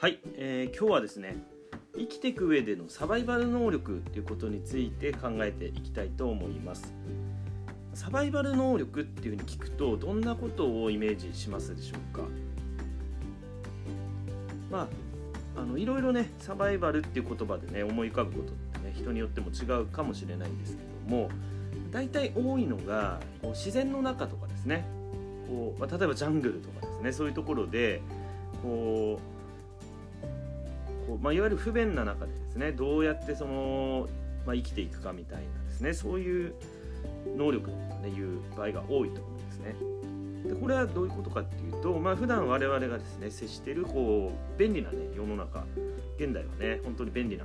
はい、えー、今日はですね生きていく上でのサバイバル能力ということについて考えていきたいと思います。サバイバル能力っていうふうに聞くとどんなことをイメージしますでしょうか？まああのいろいろねサバイバルっていう言葉でね思い浮かぶことってね人によっても違うかもしれないんですけども大体多いのがこう自然の中とかですね。こう、まあ、例えばジャングルとかですねそういうところでこうこう、まあ、いわゆる不便な中でですねどうやってその、まあ、生きていくかみたいなですねそういう能力とねいう場合が多いと思うんですね。でこれはどういうことかっていうと、まあ普段我々がですね接してるこう便利な、ね、世の中現代はね本当に便利な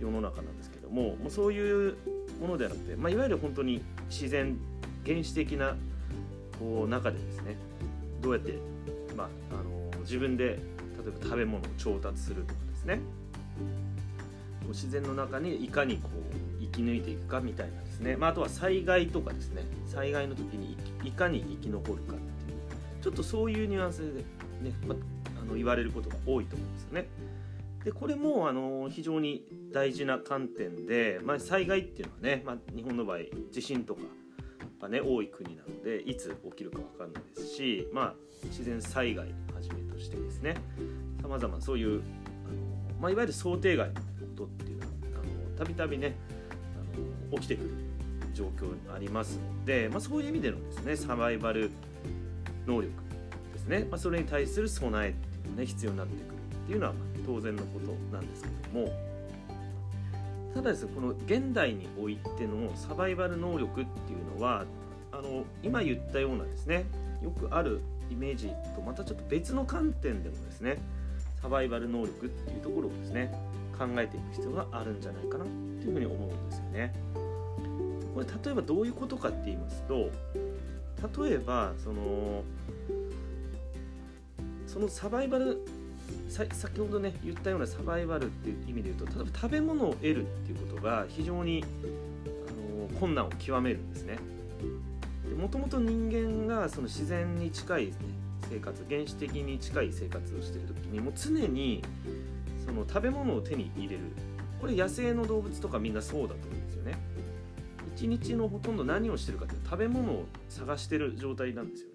世の中なんですけどももうそういうものではなくて、まあ、いわゆる本当に自然原始的なこう中でですねどうやって、まあ、あの自分で例えば食べ物を調達するとかですね。自然の中にいかにこう生き抜いていくかみたいなですね、まあ、あとは災害とかですね。災害の時にいかに生き残るかっていう。ちょっとそういうニュアンスでね、まあの言われることが多いと思うんですよね。でこれもあの非常に大事な観点で、まあ、災害っていうのはね、まあ、日本の場合地震とかがね多い国なのでいつ起きるか分かんないですし、まあ、自然災害はじめとしてですね。さまざまそういうまあ、いわゆる想定外のことっていうのはたびたびねあの起きてくる状況がありますので、まあ、そういう意味でのですねサバイバル能力ですね、まあ、それに対する備えっていうのが、ね、必要になってくるっていうのは当然のことなんですけども。ただですねこの現代においてのサバイバル能力っていうのはあの今言ったようなですねよくあるイメージとまたちょっと別の観点でもですねサバイバル能力っていうところをですね考えていく必要があるんじゃないかなっていうふうに思うんですよね。これ例えばどういうことかって言いますと例えばそのそのサバイバル先ほどね言ったようなサバイバルっていう意味で言うと例えば食べ物を得るっていうことが非常にあの困難を極めるんですね。もともと人間がその自然に近いです、ね、生活原始的に近い生活をしている時にもう常にその食べ物を手に入れる。これ野生の動物とかみんなそうだと思うんですよね。一日のほとんど何をしてるかって食べ物を探してる状態なんですよね。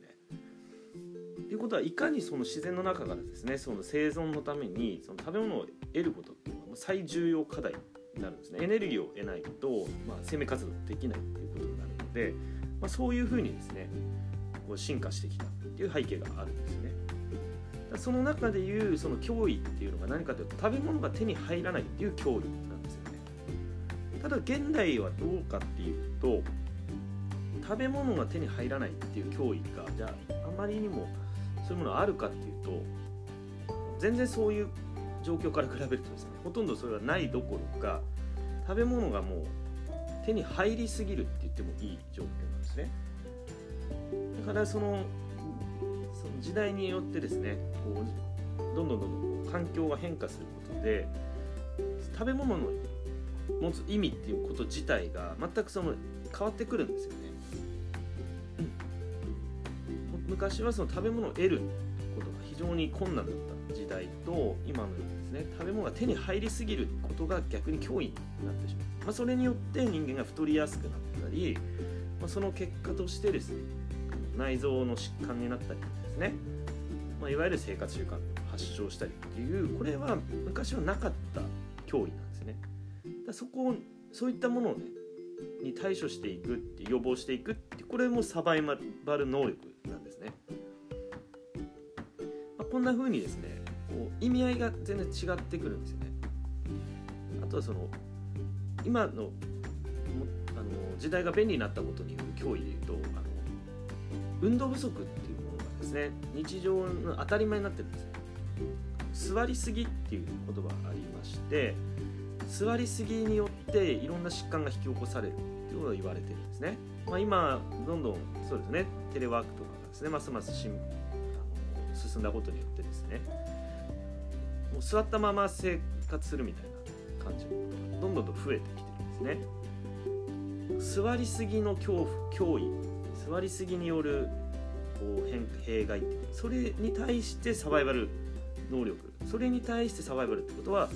ということはいかにその自然の中からですねその生存のためにその食べ物を得ることっていうのは最重要課題になるんですね。エネルギーを得ないと、まあ、生命活動できないということになるので、まあ、そういうふうにですねこう進化してきたっていう背景があるんですね。その中でいうその脅威っていうのが何かというと食べ物が手に入らないっていう脅威なんですよね。ただ現代はどうかっていうと食べ物が手に入らないっていう脅威がじゃああまりにもそういうものあるかっていうと全然そういう状況から比べるとですねほとんどそれはないどころか食べ物がもう手に入りすぎるって言ってもいい状況なんですね。だそのその時代によってですねこうどんどんどんどん環境が変化することで食べ物の持つ意味っていうこと自体が全くその変わってくるんですよね。昔はその食べ物を得ることが非常に困難だった時代と今のようにですね食べ物が手に入りすぎることが逆に脅威になってしまう、まあ、それによって人間が太りやすくなったり、まあ、その結果としてですね内臓の疾患になったりですね、まあ、いわゆる生活習慣発症したりっていうこれは昔はなかった脅威なんですね。だそこをそういったものをねに対処していくって予防していくってこれもサバイバル能力なんですね、まあ、こんな風にですねこう意味合いが全然違ってくるんですよね。あとはその今のあの時代が便利になったことによる脅威でいうとあの運動不足っていうものがですね日常の当たり前になってるんです座りすぎっていう言葉がありまして座りすぎによっていろんな疾患が引き起こされるっていうことが言われてるんですね、まあ、今どんどんそうですねテレワークとかがですねますますしあの進んだことによってですねもう座ったまま生活するみたいな感じのことがどんどんどん増えてきてるんですね。座りすぎの恐怖脅威座りすぎによるこう弊害。ってそれに対してサバイバル能力。それに対してサバイバルってことはその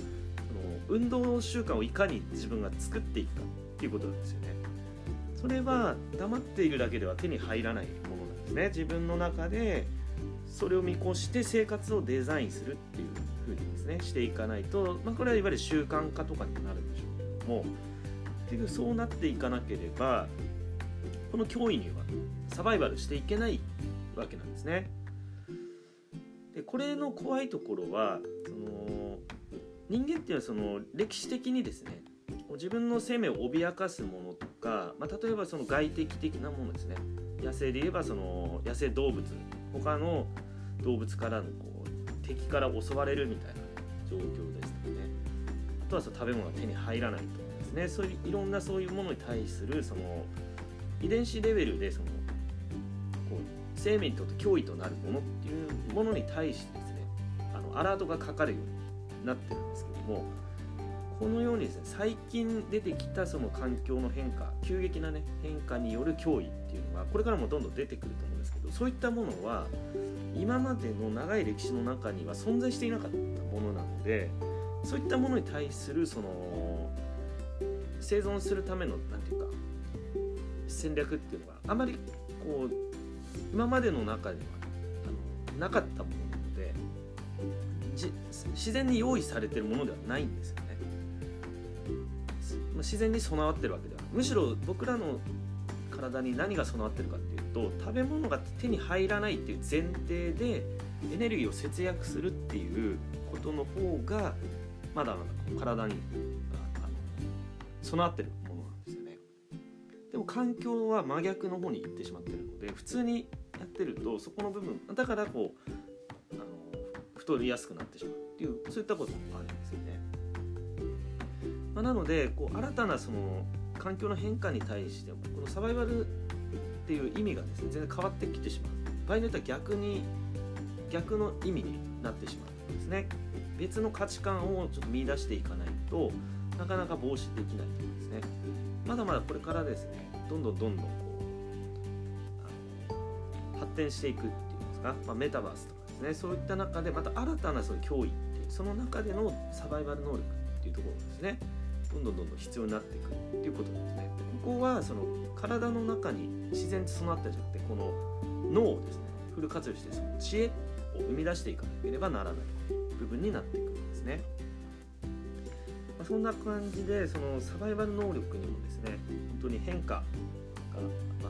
運動習慣をいかに自分が作っていくかっていうことなんですよね。それは黙っているだけでは手に入らないものなんですね。自分の中でそれを見越して生活をデザインするっていう風にですねしていかないと、まあ、これはいわゆる習慣化とかになるんでしょうけども。結局そうなっていかなければこの脅威にはサバイバルしていけないわけなんですね。でこれの怖いところはその人間っていうのはその歴史的にですね自分の生命を脅かすものとか、まあ、例えばその外敵的なものですね。野生で言えばその野生動物他の動物からのこう敵から襲われるみたいな状況ですとかね。あとはその食べ物が手に入らないとかですね。そういういろんなそういうものに対するその遺伝子レベルでそのこう生命にとって脅威となるものっていうものに対してですねあのアラートがかかるようになってるんですけどもこのようにですね最近出てきたその環境の変化急激なね変化による脅威っていうのはこれからもどんどん出てくると思うんですけどそういったものは今までの長い歴史の中には存在していなかったものなのでそういったものに対するその生存するための何て言うか戦略っていうのがあまりこう今までの中にはあのなかったものなので自然に用意されてるものではないんですよね。自然に備わってるわけではむしろ僕らの体に何が備わってるかっていうと食べ物が手に入らないっていう前提でエネルギーを節約するっていうことの方がまだまだ体に備わってるでも環境は真逆の方に行ってしまってるので普通にやってるとそこの部分だからこうあの太りやすくなってしまうっていうそういったこともあるんですよね。まあ、なのでこう新たなその環境の変化に対してもこのサバイバルっていう意味がですね全然変わってきてしまう。場合によっては逆に逆の意味になってしまうんですね。別の価値観をちょっと見出していかないとなかなか防止できないと思うんですね。まだまだこれからですねどんどんどんどんこう発展していくっていうんですか、まあ、メタバースとかですねそういった中でまた新たなその脅威っていうその中でのサバイバル能力っていうところですねどんどんどんどん必要になっていくっていうことですねここはその体の中に自然と備わったじゃなくてこの脳をですねフル活用してその知恵を生み出していかなければならない部分になっていくんですね。そんな感じでそのサバイバル能力にもですね本当に変化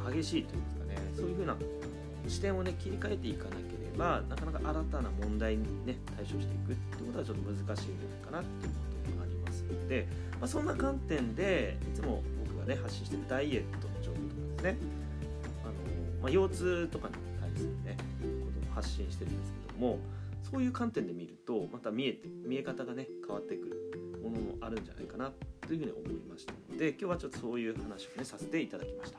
が激しいといいますかねそういうふうな視点をね切り替えていかなければなかなか新たな問題にね対処していくってことはちょっと難しいんじゃないかなっていうこともありますので、まあ、そんな観点でいつも僕がね発信してるダイエットの情報とかですねあの、まあ、腰痛とかに対するねことを発信してるんですけどもそういう観点で見るとまた見えて見え方がね変わってくる。ものもあるんじゃないかなというふうに思いましたので今日はちょっとそういう話をねさせていただきました、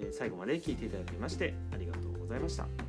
えー、最後まで聞いていただきましてありがとうございました。